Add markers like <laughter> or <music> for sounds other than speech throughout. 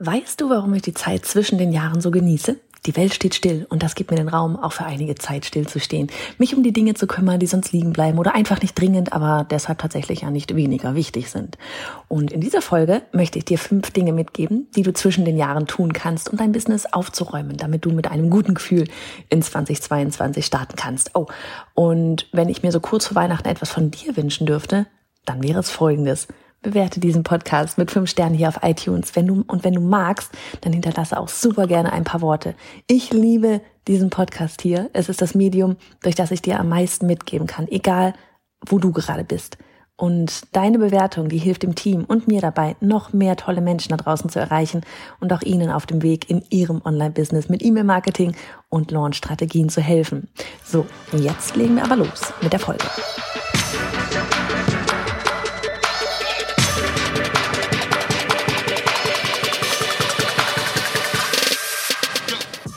Weißt du, warum ich die Zeit zwischen den Jahren so genieße? Die Welt steht still und das gibt mir den Raum, auch für einige Zeit still zu stehen, mich um die Dinge zu kümmern, die sonst liegen bleiben oder einfach nicht dringend, aber deshalb tatsächlich ja nicht weniger wichtig sind. Und in dieser Folge möchte ich dir fünf Dinge mitgeben, die du zwischen den Jahren tun kannst, um dein Business aufzuräumen, damit du mit einem guten Gefühl in 2022 starten kannst. Oh, und wenn ich mir so kurz vor Weihnachten etwas von dir wünschen dürfte, dann wäre es folgendes bewerte diesen Podcast mit fünf Sternen hier auf iTunes. Wenn du, und wenn du magst, dann hinterlasse auch super gerne ein paar Worte. Ich liebe diesen Podcast hier. Es ist das Medium, durch das ich dir am meisten mitgeben kann, egal wo du gerade bist. Und deine Bewertung, die hilft dem Team und mir dabei, noch mehr tolle Menschen da draußen zu erreichen und auch ihnen auf dem Weg in ihrem Online-Business mit E-Mail-Marketing und Launch-Strategien zu helfen. So, jetzt legen wir aber los mit der Folge.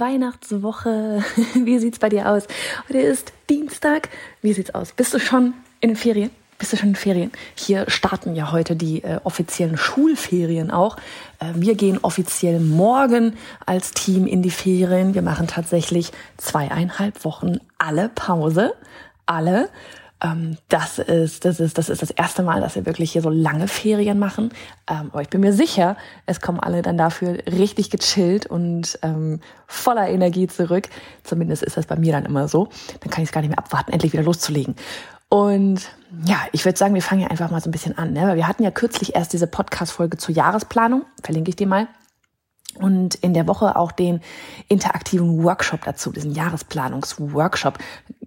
Weihnachtswoche. <laughs> Wie sieht's bei dir aus? Heute ist Dienstag. Wie sieht's aus? Bist du schon in den Ferien? Bist du schon in den Ferien? Hier starten ja heute die äh, offiziellen Schulferien auch. Äh, wir gehen offiziell morgen als Team in die Ferien. Wir machen tatsächlich zweieinhalb Wochen alle Pause. Alle. Ähm, das ist, das ist, das ist das erste Mal, dass wir wirklich hier so lange Ferien machen. Ähm, aber ich bin mir sicher, es kommen alle dann dafür richtig gechillt und ähm, voller Energie zurück. Zumindest ist das bei mir dann immer so. Dann kann ich es gar nicht mehr abwarten, endlich wieder loszulegen. Und ja, ich würde sagen, wir fangen ja einfach mal so ein bisschen an. Ne? Weil wir hatten ja kürzlich erst diese Podcast-Folge zur Jahresplanung. Verlinke ich dir mal und in der Woche auch den interaktiven Workshop dazu, diesen Jahresplanungsworkshop.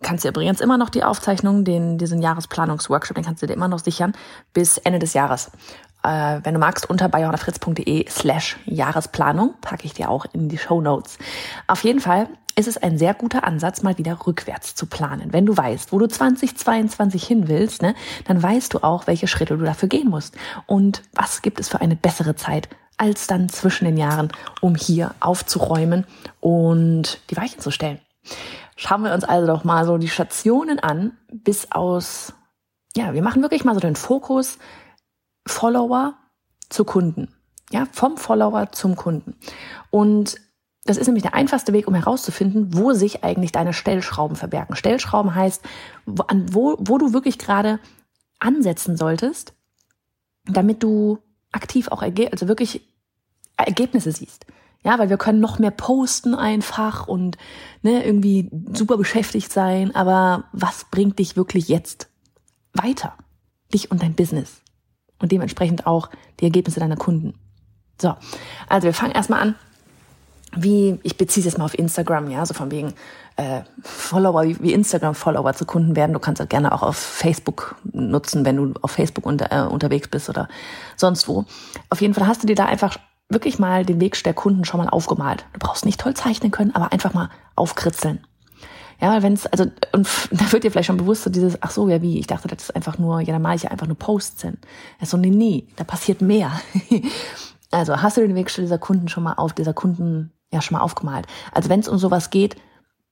Kannst du übrigens immer noch die Aufzeichnung, den, diesen Jahresplanungsworkshop, den kannst du dir immer noch sichern bis Ende des Jahres. Äh, wenn du magst, unter bayonafritz.de slash Jahresplanung packe ich dir auch in die Show Notes. Auf jeden Fall ist es ein sehr guter Ansatz, mal wieder rückwärts zu planen. Wenn du weißt, wo du 2022 hin willst, ne, dann weißt du auch, welche Schritte du dafür gehen musst. Und was gibt es für eine bessere Zeit als dann zwischen den Jahren, um hier aufzuräumen und die Weichen zu stellen. Schauen wir uns also doch mal so die Stationen an, bis aus, ja, wir machen wirklich mal so den Fokus Follower zu Kunden. Ja, vom Follower zum Kunden. Und das ist nämlich der einfachste Weg, um herauszufinden, wo sich eigentlich deine Stellschrauben verbergen. Stellschrauben heißt, wo, wo, wo du wirklich gerade ansetzen solltest, damit du aktiv auch also wirklich Ergebnisse siehst. Ja, weil wir können noch mehr posten einfach und ne, irgendwie super beschäftigt sein, aber was bringt dich wirklich jetzt weiter? Dich und dein Business. Und dementsprechend auch die Ergebnisse deiner Kunden. So, also wir fangen erstmal an. Wie, ich beziehe es jetzt mal auf Instagram, ja, so von wegen äh, Follower, wie, wie Instagram-Follower zu Kunden werden. Du kannst das gerne auch auf Facebook nutzen, wenn du auf Facebook unter, äh, unterwegs bist oder sonst wo. Auf jeden Fall hast du dir da einfach wirklich mal den Weg der Kunden schon mal aufgemalt. Du brauchst nicht toll zeichnen können, aber einfach mal aufkritzeln. Ja, wenn es, also, und <laughs> da wird dir vielleicht schon bewusst so dieses, ach so, ja wie, ich dachte, das ist einfach nur, ja, da mache ich ja einfach nur Posts hin. So, nee, nee, da passiert mehr. <laughs> also hast du den Weg dieser Kunden schon mal auf, dieser Kunden ja schon mal aufgemalt. Also wenn es um sowas geht,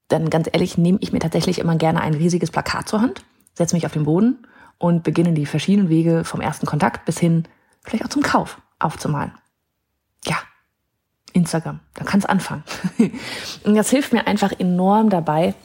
dann ganz ehrlich, nehme ich mir tatsächlich immer gerne ein riesiges Plakat zur Hand, setze mich auf den Boden und beginne die verschiedenen Wege vom ersten Kontakt bis hin vielleicht auch zum Kauf aufzumalen ja, Instagram, da kannst anfangen. <laughs> und das hilft mir einfach enorm dabei,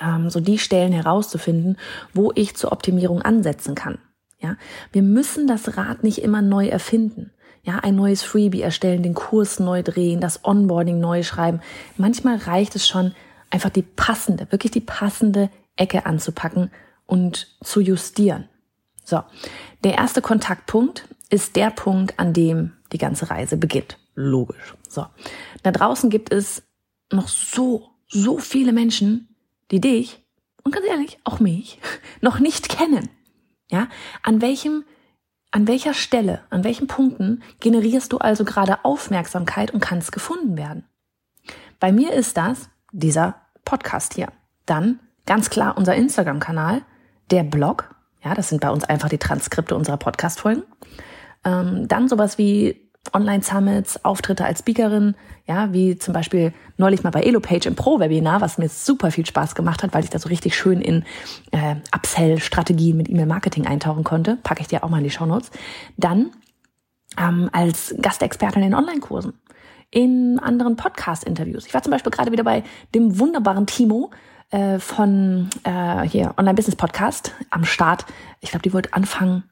ähm, so die Stellen herauszufinden, wo ich zur Optimierung ansetzen kann. Ja, wir müssen das Rad nicht immer neu erfinden. Ja, ein neues Freebie erstellen, den Kurs neu drehen, das Onboarding neu schreiben. Manchmal reicht es schon, einfach die passende, wirklich die passende Ecke anzupacken und zu justieren. So, der erste Kontaktpunkt ist der Punkt, an dem die ganze Reise beginnt. Logisch. So. Da draußen gibt es noch so, so viele Menschen, die dich und ganz ehrlich, auch mich, <laughs> noch nicht kennen. Ja? An welchem, an welcher Stelle, an welchen Punkten generierst du also gerade Aufmerksamkeit und kannst gefunden werden? Bei mir ist das dieser Podcast hier. Dann ganz klar unser Instagram-Kanal, der Blog. Ja, das sind bei uns einfach die Transkripte unserer Podcast-Folgen. Ähm, dann sowas wie Online-Summits, Auftritte als Speakerin, ja, wie zum Beispiel neulich mal bei EloPage im Pro-Webinar, was mir super viel Spaß gemacht hat, weil ich da so richtig schön in äh, Upsell-Strategien mit E-Mail-Marketing eintauchen konnte. Packe ich dir auch mal in die Show Notes. Dann ähm, als Gastexpertin in Online-Kursen, in anderen Podcast-Interviews. Ich war zum Beispiel gerade wieder bei dem wunderbaren Timo äh, von äh, hier Online-Business-Podcast am Start. Ich glaube, die wollte Anfang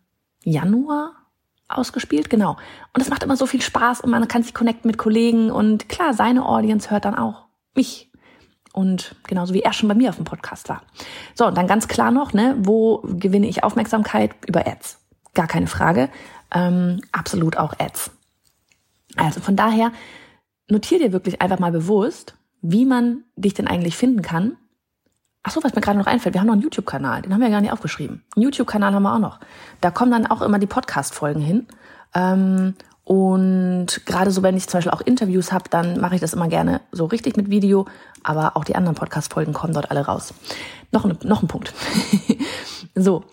Januar ausgespielt, genau. Und es macht immer so viel Spaß und man kann sich connecten mit Kollegen und klar, seine Audience hört dann auch mich. Und genauso wie er schon bei mir auf dem Podcast war. So, und dann ganz klar noch, ne, wo gewinne ich Aufmerksamkeit? Über Ads. Gar keine Frage. Ähm, absolut auch Ads. Also von daher, notier dir wirklich einfach mal bewusst, wie man dich denn eigentlich finden kann. Ach so, was mir gerade noch einfällt, wir haben noch einen YouTube-Kanal, den haben wir ja gar nicht aufgeschrieben. Einen YouTube-Kanal haben wir auch noch. Da kommen dann auch immer die Podcast-Folgen hin. Ähm, und gerade so, wenn ich zum Beispiel auch Interviews habe, dann mache ich das immer gerne so richtig mit Video, aber auch die anderen Podcast-Folgen kommen dort alle raus. Noch, ein, noch ein Punkt. <laughs> so.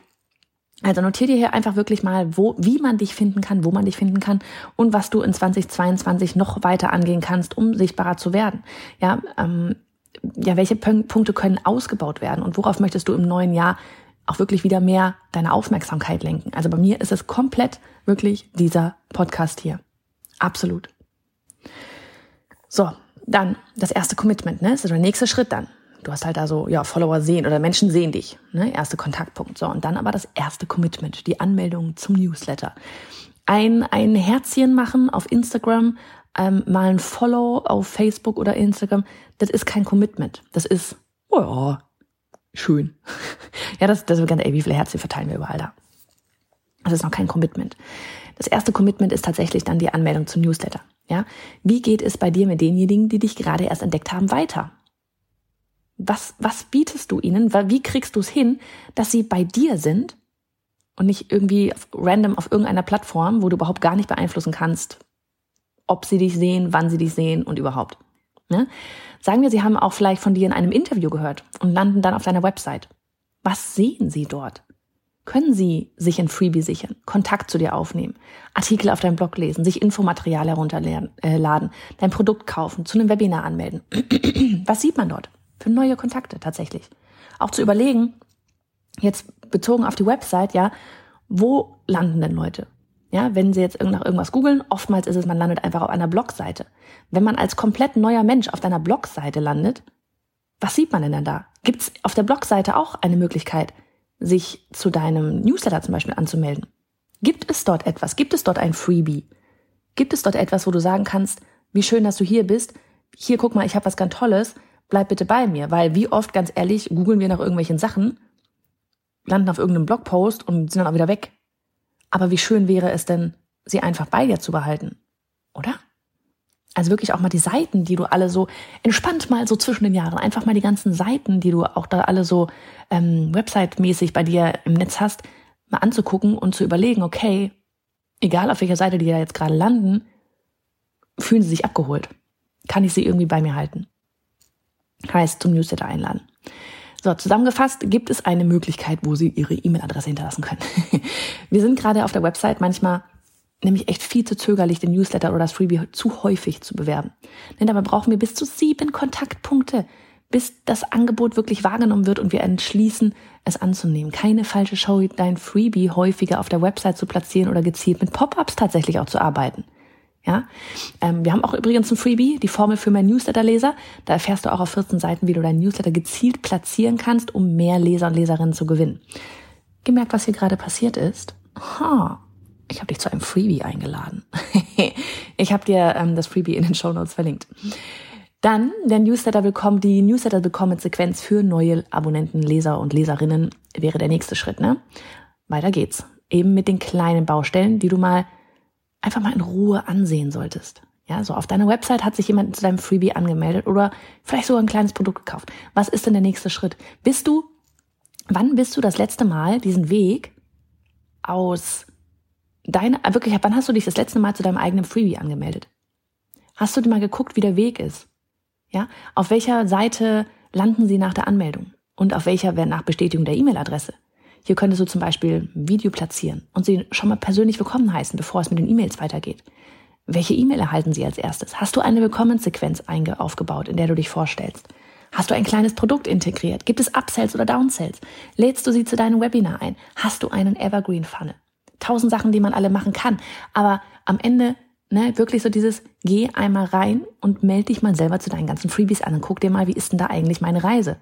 Also notier dir hier einfach wirklich mal, wo, wie man dich finden kann, wo man dich finden kann und was du in 2022 noch weiter angehen kannst, um sichtbarer zu werden. Ja, ähm, ja, welche Punkte können ausgebaut werden und worauf möchtest du im neuen Jahr auch wirklich wieder mehr deine Aufmerksamkeit lenken. Also bei mir ist es komplett wirklich dieser Podcast hier. Absolut. So, dann das erste Commitment, ne? Das ist der nächste Schritt dann. Du hast halt da so, ja, Follower sehen oder Menschen sehen dich, ne? Erste Kontaktpunkt. So, und dann aber das erste Commitment, die Anmeldung zum Newsletter. Ein, ein Herzchen machen auf Instagram, ähm, mal ein Follow auf Facebook oder Instagram, das ist kein Commitment. Das ist, oh schön. <laughs> ja, das, das ist ganz, ey, wie viele Herzen verteilen wir überall da? Das ist noch kein Commitment. Das erste Commitment ist tatsächlich dann die Anmeldung zum Newsletter. Ja, wie geht es bei dir mit denjenigen, die dich gerade erst entdeckt haben, weiter? Was, was bietest du ihnen? Wie kriegst du es hin, dass sie bei dir sind und nicht irgendwie random auf irgendeiner Plattform, wo du überhaupt gar nicht beeinflussen kannst, ob sie dich sehen, wann sie dich sehen und überhaupt? Ne? Sagen wir, sie haben auch vielleicht von dir in einem Interview gehört und landen dann auf deiner Website. Was sehen sie dort? Können sie sich ein Freebie sichern, Kontakt zu dir aufnehmen, Artikel auf deinem Blog lesen, sich Infomaterial herunterladen, äh, dein Produkt kaufen, zu einem Webinar anmelden? <clears throat> Was sieht man dort für neue Kontakte tatsächlich? Auch zu überlegen, jetzt bezogen auf die Website, ja, wo landen denn Leute? Ja, wenn Sie jetzt nach irgendwas googeln, oftmals ist es, man landet einfach auf einer Blogseite. Wenn man als komplett neuer Mensch auf deiner Blogseite landet, was sieht man denn dann da? Gibt es auf der Blogseite auch eine Möglichkeit, sich zu deinem Newsletter zum Beispiel anzumelden? Gibt es dort etwas? Gibt es dort ein Freebie? Gibt es dort etwas, wo du sagen kannst, wie schön, dass du hier bist? Hier, guck mal, ich habe was ganz Tolles. Bleib bitte bei mir, weil wie oft, ganz ehrlich, googeln wir nach irgendwelchen Sachen, landen auf irgendeinem Blogpost und sind dann auch wieder weg. Aber wie schön wäre es denn, sie einfach bei dir zu behalten, oder? Also wirklich auch mal die Seiten, die du alle so entspannt mal so zwischen den Jahren, einfach mal die ganzen Seiten, die du auch da alle so ähm, Website-mäßig bei dir im Netz hast, mal anzugucken und zu überlegen, okay, egal auf welcher Seite die da jetzt gerade landen, fühlen sie sich abgeholt. Kann ich sie irgendwie bei mir halten? Heißt zum Newsletter einladen. So, zusammengefasst gibt es eine Möglichkeit, wo Sie Ihre E-Mail-Adresse hinterlassen können. <laughs> Wir sind gerade auf der Website manchmal nämlich echt viel zu zögerlich, den Newsletter oder das Freebie zu häufig zu bewerben. Denn dabei brauchen wir bis zu sieben Kontaktpunkte, bis das Angebot wirklich wahrgenommen wird und wir entschließen, es anzunehmen. Keine falsche Show, dein Freebie häufiger auf der Website zu platzieren oder gezielt mit Pop-ups tatsächlich auch zu arbeiten. Ja, ähm, wir haben auch übrigens ein Freebie, die Formel für mehr Newsletter-Leser. Da erfährst du auch auf 14 Seiten, wie du deinen Newsletter gezielt platzieren kannst, um mehr Leser und Leserinnen zu gewinnen. Gemerkt, was hier gerade passiert ist? Ha, ich habe dich zu einem Freebie eingeladen. <laughs> ich habe dir ähm, das Freebie in den Show Notes verlinkt. Dann der Newsletter bekommen, die Newsletter bekommen Sequenz für neue Abonnenten, Leser und Leserinnen wäre der nächste Schritt. Ne? Weiter geht's. Eben mit den kleinen Baustellen, die du mal einfach mal in Ruhe ansehen solltest. Ja, so auf deiner Website hat sich jemand zu deinem Freebie angemeldet oder vielleicht sogar ein kleines Produkt gekauft. Was ist denn der nächste Schritt? Bist du, wann bist du das letzte Mal diesen Weg aus deiner, wirklich, wann hast du dich das letzte Mal zu deinem eigenen Freebie angemeldet? Hast du dir mal geguckt, wie der Weg ist? Ja, auf welcher Seite landen sie nach der Anmeldung und auf welcher nach Bestätigung der E-Mail-Adresse? Hier könntest du zum Beispiel ein Video platzieren und sie schon mal persönlich willkommen heißen, bevor es mit den E-Mails weitergeht. Welche E-Mail erhalten sie als erstes? Hast du eine Willkommenssequenz aufgebaut, in der du dich vorstellst? Hast du ein kleines Produkt integriert? Gibt es Upsells oder Downsells? Lädst du sie zu deinem Webinar ein? Hast du einen Evergreen Funnel? Tausend Sachen, die man alle machen kann. Aber am Ende, ne, wirklich so dieses, geh einmal rein und melde dich mal selber zu deinen ganzen Freebies an und guck dir mal, wie ist denn da eigentlich meine Reise?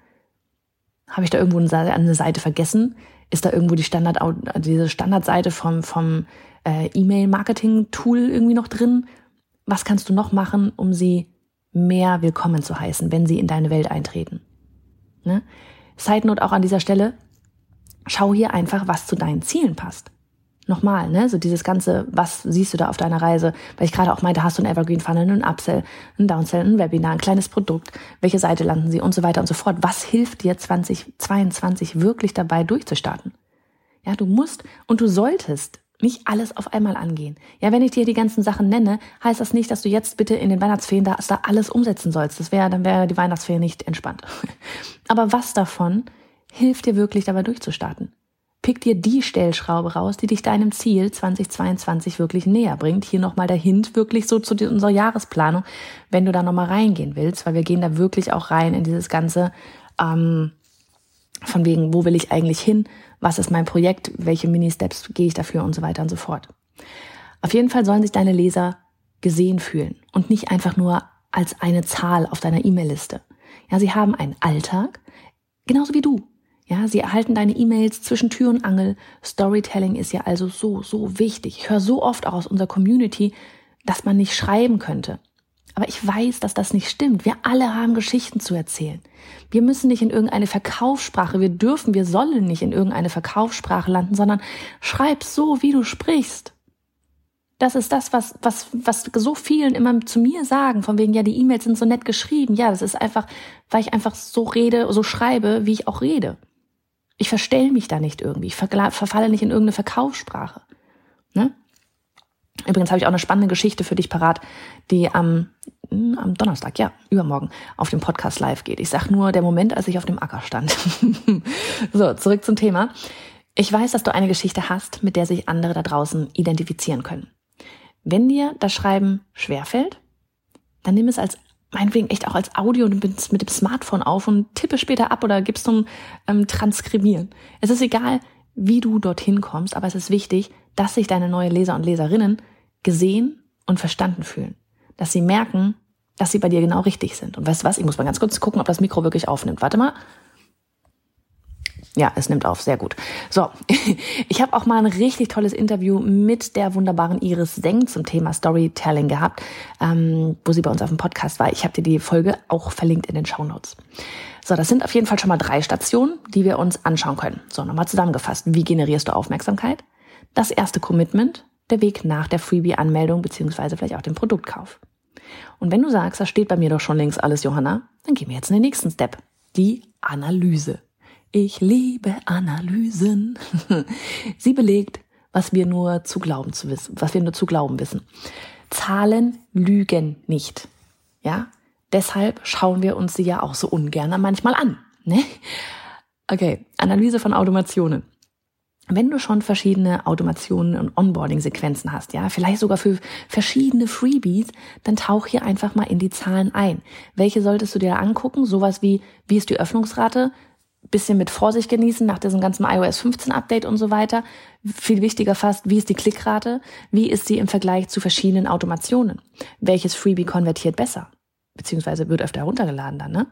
Habe ich da irgendwo eine Seite vergessen? Ist da irgendwo die Standard, diese Standardseite vom, vom äh, E-Mail-Marketing-Tool irgendwie noch drin? Was kannst du noch machen, um sie mehr willkommen zu heißen, wenn sie in deine Welt eintreten? Ne? Side Note auch an dieser Stelle, schau hier einfach, was zu deinen Zielen passt. Nochmal, ne, so dieses ganze, was siehst du da auf deiner Reise? Weil ich gerade auch meinte, hast du einen Evergreen Funnel, einen Upsell, einen Downsell, ein Webinar, ein kleines Produkt, welche Seite landen sie und so weiter und so fort. Was hilft dir 2022 wirklich dabei durchzustarten? Ja, du musst und du solltest nicht alles auf einmal angehen. Ja, wenn ich dir die ganzen Sachen nenne, heißt das nicht, dass du jetzt bitte in den Weihnachtsferien da, da alles umsetzen sollst. Das wäre, dann wäre die Weihnachtsferien nicht entspannt. <laughs> Aber was davon hilft dir wirklich dabei durchzustarten? Pick dir die Stellschraube raus, die dich deinem Ziel 2022 wirklich näher bringt. Hier nochmal der Hint wirklich so zu unserer Jahresplanung, wenn du da nochmal reingehen willst, weil wir gehen da wirklich auch rein in dieses ganze, ähm, von wegen, wo will ich eigentlich hin? Was ist mein Projekt? Welche Mini-Steps gehe ich dafür und so weiter und so fort. Auf jeden Fall sollen sich deine Leser gesehen fühlen und nicht einfach nur als eine Zahl auf deiner E-Mail-Liste. Ja, sie haben einen Alltag, genauso wie du. Ja, sie erhalten deine E-Mails zwischen Tür und Angel. Storytelling ist ja also so, so wichtig. Ich höre so oft auch aus unserer Community, dass man nicht schreiben könnte. Aber ich weiß, dass das nicht stimmt. Wir alle haben Geschichten zu erzählen. Wir müssen nicht in irgendeine Verkaufssprache, wir dürfen, wir sollen nicht in irgendeine Verkaufssprache landen, sondern schreib so, wie du sprichst. Das ist das, was, was, was so vielen immer zu mir sagen, von wegen, ja, die E-Mails sind so nett geschrieben. Ja, das ist einfach, weil ich einfach so rede, so schreibe, wie ich auch rede. Ich verstell mich da nicht irgendwie. Ich verfalle nicht in irgendeine Verkaufssprache. Ne? Übrigens habe ich auch eine spannende Geschichte für dich parat, die am, hm, am Donnerstag, ja, übermorgen, auf dem Podcast live geht. Ich sag nur der Moment, als ich auf dem Acker stand. <laughs> so, zurück zum Thema. Ich weiß, dass du eine Geschichte hast, mit der sich andere da draußen identifizieren können. Wenn dir das Schreiben schwerfällt, dann nimm es als meinetwegen echt auch als Audio und mit, mit dem Smartphone auf und tippe später ab oder gibst zum ähm, Transkribieren. Es ist egal, wie du dorthin kommst, aber es ist wichtig, dass sich deine neue Leser und Leserinnen gesehen und verstanden fühlen. Dass sie merken, dass sie bei dir genau richtig sind. Und weißt du was? Ich muss mal ganz kurz gucken, ob das Mikro wirklich aufnimmt. Warte mal. Ja, es nimmt auf, sehr gut. So, <laughs> ich habe auch mal ein richtig tolles Interview mit der wunderbaren Iris Seng zum Thema Storytelling gehabt, ähm, wo sie bei uns auf dem Podcast war. Ich habe dir die Folge auch verlinkt in den Show Notes. So, das sind auf jeden Fall schon mal drei Stationen, die wir uns anschauen können. So, nochmal zusammengefasst. Wie generierst du Aufmerksamkeit? Das erste Commitment, der Weg nach der Freebie-Anmeldung beziehungsweise vielleicht auch dem Produktkauf. Und wenn du sagst, das steht bei mir doch schon längst alles, Johanna, dann gehen wir jetzt in den nächsten Step. Die Analyse. Ich liebe Analysen. <laughs> Sie belegt, was wir nur zu glauben zu wissen, was wir nur zu glauben wissen. Zahlen lügen nicht. Ja? Deshalb schauen wir uns sie ja auch so ungern manchmal an. Ne? Okay, Analyse von Automationen. Wenn du schon verschiedene Automationen und Onboarding-Sequenzen hast, ja, vielleicht sogar für verschiedene Freebies, dann tauch hier einfach mal in die Zahlen ein. Welche solltest du dir angucken? Sowas wie, wie ist die Öffnungsrate? Bisschen mit Vorsicht genießen nach diesem ganzen iOS 15 Update und so weiter. Viel wichtiger fast, wie ist die Klickrate? Wie ist sie im Vergleich zu verschiedenen Automationen? Welches Freebie konvertiert besser? Beziehungsweise wird öfter heruntergeladen dann, ne?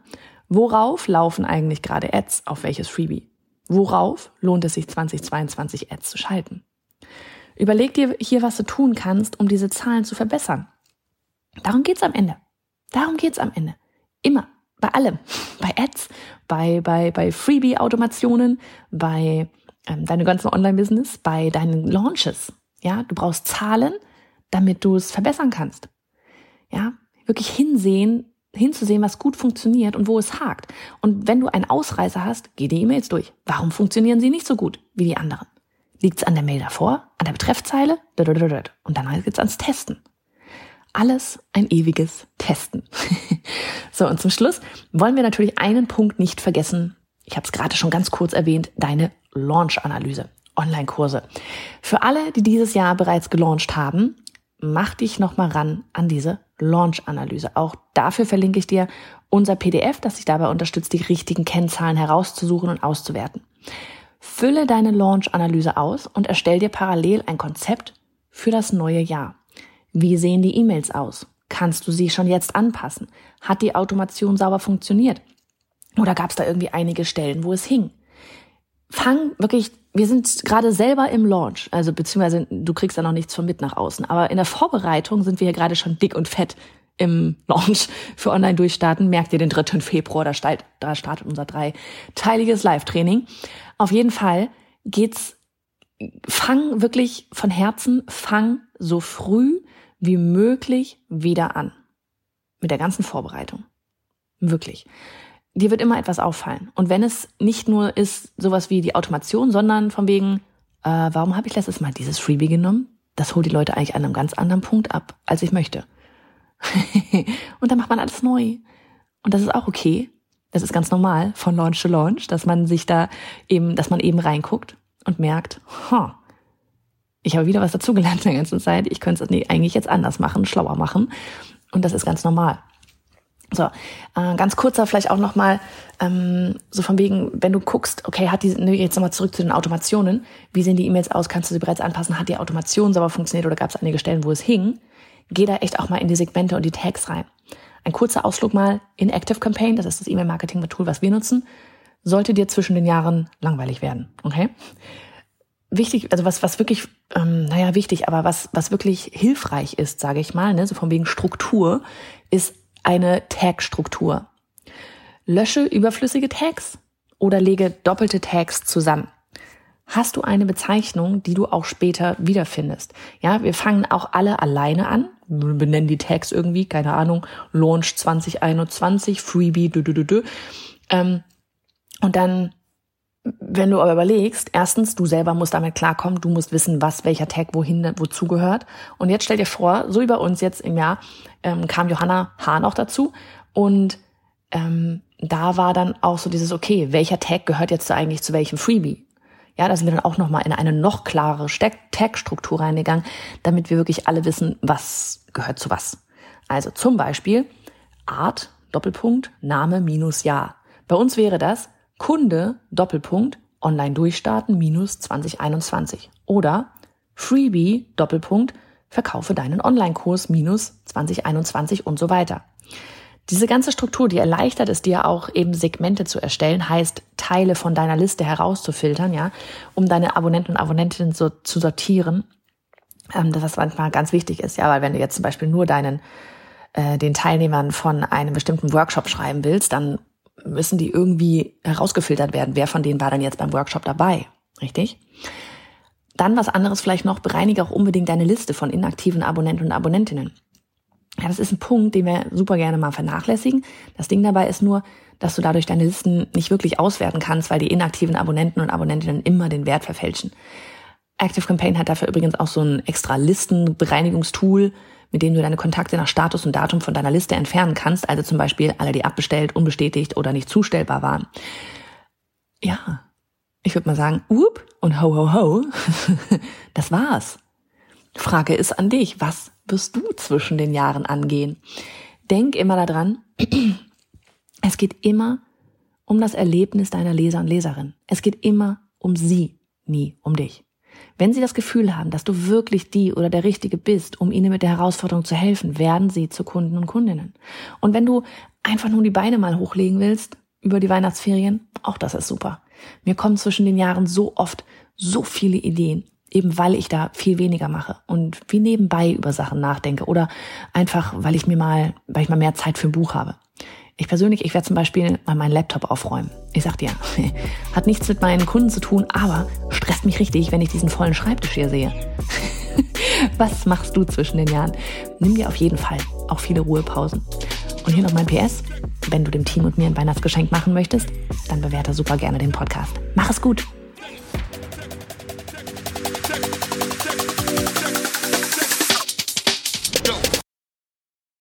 Worauf laufen eigentlich gerade Ads auf welches Freebie? Worauf lohnt es sich 2022 Ads zu schalten? Überleg dir hier, was du tun kannst, um diese Zahlen zu verbessern. Darum geht's am Ende. Darum geht's am Ende. Immer bei allem, bei Ads, bei, bei, bei Freebie-Automationen, bei ähm, deinem ganzen Online-Business, bei deinen Launches. Ja, du brauchst Zahlen, damit du es verbessern kannst. Ja, wirklich hinsehen, hinzusehen, was gut funktioniert und wo es hakt. Und wenn du einen Ausreißer hast, geh die E-Mails durch. Warum funktionieren sie nicht so gut wie die anderen? Liegt es an der Mail davor, an der Betreffzeile? Und dann geht's ans Testen. Alles ein ewiges Testen. <laughs> so, und zum Schluss wollen wir natürlich einen Punkt nicht vergessen. Ich habe es gerade schon ganz kurz erwähnt, deine Launch-Analyse, Online-Kurse. Für alle, die dieses Jahr bereits gelauncht haben, mach dich nochmal ran an diese Launch-Analyse. Auch dafür verlinke ich dir unser PDF, das dich dabei unterstützt, die richtigen Kennzahlen herauszusuchen und auszuwerten. Fülle deine Launch-Analyse aus und erstell dir parallel ein Konzept für das neue Jahr. Wie sehen die E-Mails aus? Kannst du sie schon jetzt anpassen? Hat die Automation sauber funktioniert? Oder gab es da irgendwie einige Stellen, wo es hing? Fang wirklich, wir sind gerade selber im Launch, also beziehungsweise du kriegst da noch nichts von mit nach außen, aber in der Vorbereitung sind wir hier gerade schon dick und fett im <laughs> Launch für Online-Durchstarten. Merkt ihr den 3. Februar, da, da startet unser dreiteiliges Live-Training. Auf jeden Fall geht's, fang wirklich von Herzen, fang so früh wie möglich wieder an. Mit der ganzen Vorbereitung. Wirklich. Dir wird immer etwas auffallen. Und wenn es nicht nur ist sowas wie die Automation, sondern von wegen, äh, warum habe ich letztes Mal dieses Freebie genommen? Das holt die Leute eigentlich an einem ganz anderen Punkt ab, als ich möchte. <laughs> und dann macht man alles neu. Und das ist auch okay. Das ist ganz normal von Launch to Launch, dass man sich da eben, dass man eben reinguckt und merkt, huh, ich habe wieder was dazugelernt in der ganzen Zeit. Ich könnte es eigentlich jetzt anders machen, schlauer machen. Und das ist ganz normal. So, äh, ganz kurzer vielleicht auch nochmal, ähm, so von wegen, wenn du guckst, okay, hat die, ne, jetzt nochmal zurück zu den Automationen, wie sehen die E-Mails aus, kannst du sie bereits anpassen, hat die Automation sauber funktioniert oder gab es einige Stellen, wo es hing? Geh da echt auch mal in die Segmente und die Tags rein. Ein kurzer Ausflug mal in Active Campaign, das ist das E-Mail-Marketing-Tool, was wir nutzen, sollte dir zwischen den Jahren langweilig werden, okay? Wichtig, also was, was wirklich, ähm, naja, wichtig, aber was, was wirklich hilfreich ist, sage ich mal, ne, so von wegen Struktur, ist eine Tag-Struktur. Lösche überflüssige Tags oder lege doppelte Tags zusammen. Hast du eine Bezeichnung, die du auch später wiederfindest? Ja, wir fangen auch alle alleine an, benennen die Tags irgendwie, keine Ahnung, Launch 2021, Freebie, du, du, du, du. Ähm, und dann, wenn du aber überlegst, erstens, du selber musst damit klarkommen, du musst wissen, was welcher Tag wohin, wozu gehört. Und jetzt stell dir vor, so wie bei uns jetzt im Jahr, ähm, kam Johanna Hahn auch dazu und ähm, da war dann auch so dieses, okay, welcher Tag gehört jetzt eigentlich zu welchem Freebie? Ja, da sind wir dann auch nochmal in eine noch klarere Tag-Struktur reingegangen, damit wir wirklich alle wissen, was gehört zu was. Also zum Beispiel Art, Doppelpunkt, Name minus Jahr. Bei uns wäre das Kunde, Doppelpunkt, online durchstarten minus 2021. Oder Freebie, Doppelpunkt, verkaufe deinen Online-Kurs minus 2021 und so weiter. Diese ganze Struktur, die erleichtert es dir auch eben Segmente zu erstellen, heißt Teile von deiner Liste herauszufiltern, ja, um deine Abonnenten und Abonnentinnen so zu sortieren. Ähm, das was manchmal ganz wichtig ist, ja, weil wenn du jetzt zum Beispiel nur deinen äh, den Teilnehmern von einem bestimmten Workshop schreiben willst, dann müssen die irgendwie herausgefiltert werden. Wer von denen war dann jetzt beim Workshop dabei? Richtig? Dann was anderes vielleicht noch, bereinige auch unbedingt deine Liste von inaktiven Abonnenten und Abonnentinnen. Ja, das ist ein Punkt, den wir super gerne mal vernachlässigen. Das Ding dabei ist nur, dass du dadurch deine Listen nicht wirklich auswerten kannst, weil die inaktiven Abonnenten und Abonnentinnen immer den Wert verfälschen. Active Campaign hat dafür übrigens auch so ein extra Listenbereinigungstool, mit dem du deine Kontakte nach Status und Datum von deiner Liste entfernen kannst. Also zum Beispiel alle, die abbestellt, unbestätigt oder nicht zustellbar waren. Ja, ich würde mal sagen, whoop und ho ho ho. <laughs> das war's. Frage ist an dich, was wirst du zwischen den Jahren angehen? Denk immer daran, <clears throat> es geht immer um das Erlebnis deiner Leser und Leserin. Es geht immer um sie, nie um dich. Wenn sie das Gefühl haben, dass du wirklich die oder der Richtige bist, um ihnen mit der Herausforderung zu helfen, werden sie zu Kunden und Kundinnen. Und wenn du einfach nur die Beine mal hochlegen willst über die Weihnachtsferien, auch das ist super. Mir kommen zwischen den Jahren so oft so viele Ideen eben weil ich da viel weniger mache und wie nebenbei über Sachen nachdenke oder einfach, weil ich mir mal, weil ich mal mehr Zeit für ein Buch habe. Ich persönlich, ich werde zum Beispiel mal meinen Laptop aufräumen. Ich sag dir, <laughs> hat nichts mit meinen Kunden zu tun, aber stresst mich richtig, wenn ich diesen vollen Schreibtisch hier sehe. <laughs> Was machst du zwischen den Jahren? Nimm dir auf jeden Fall auch viele Ruhepausen. Und hier noch mein PS. Wenn du dem Team und mir ein Weihnachtsgeschenk machen möchtest, dann bewerte super gerne den Podcast. Mach es gut!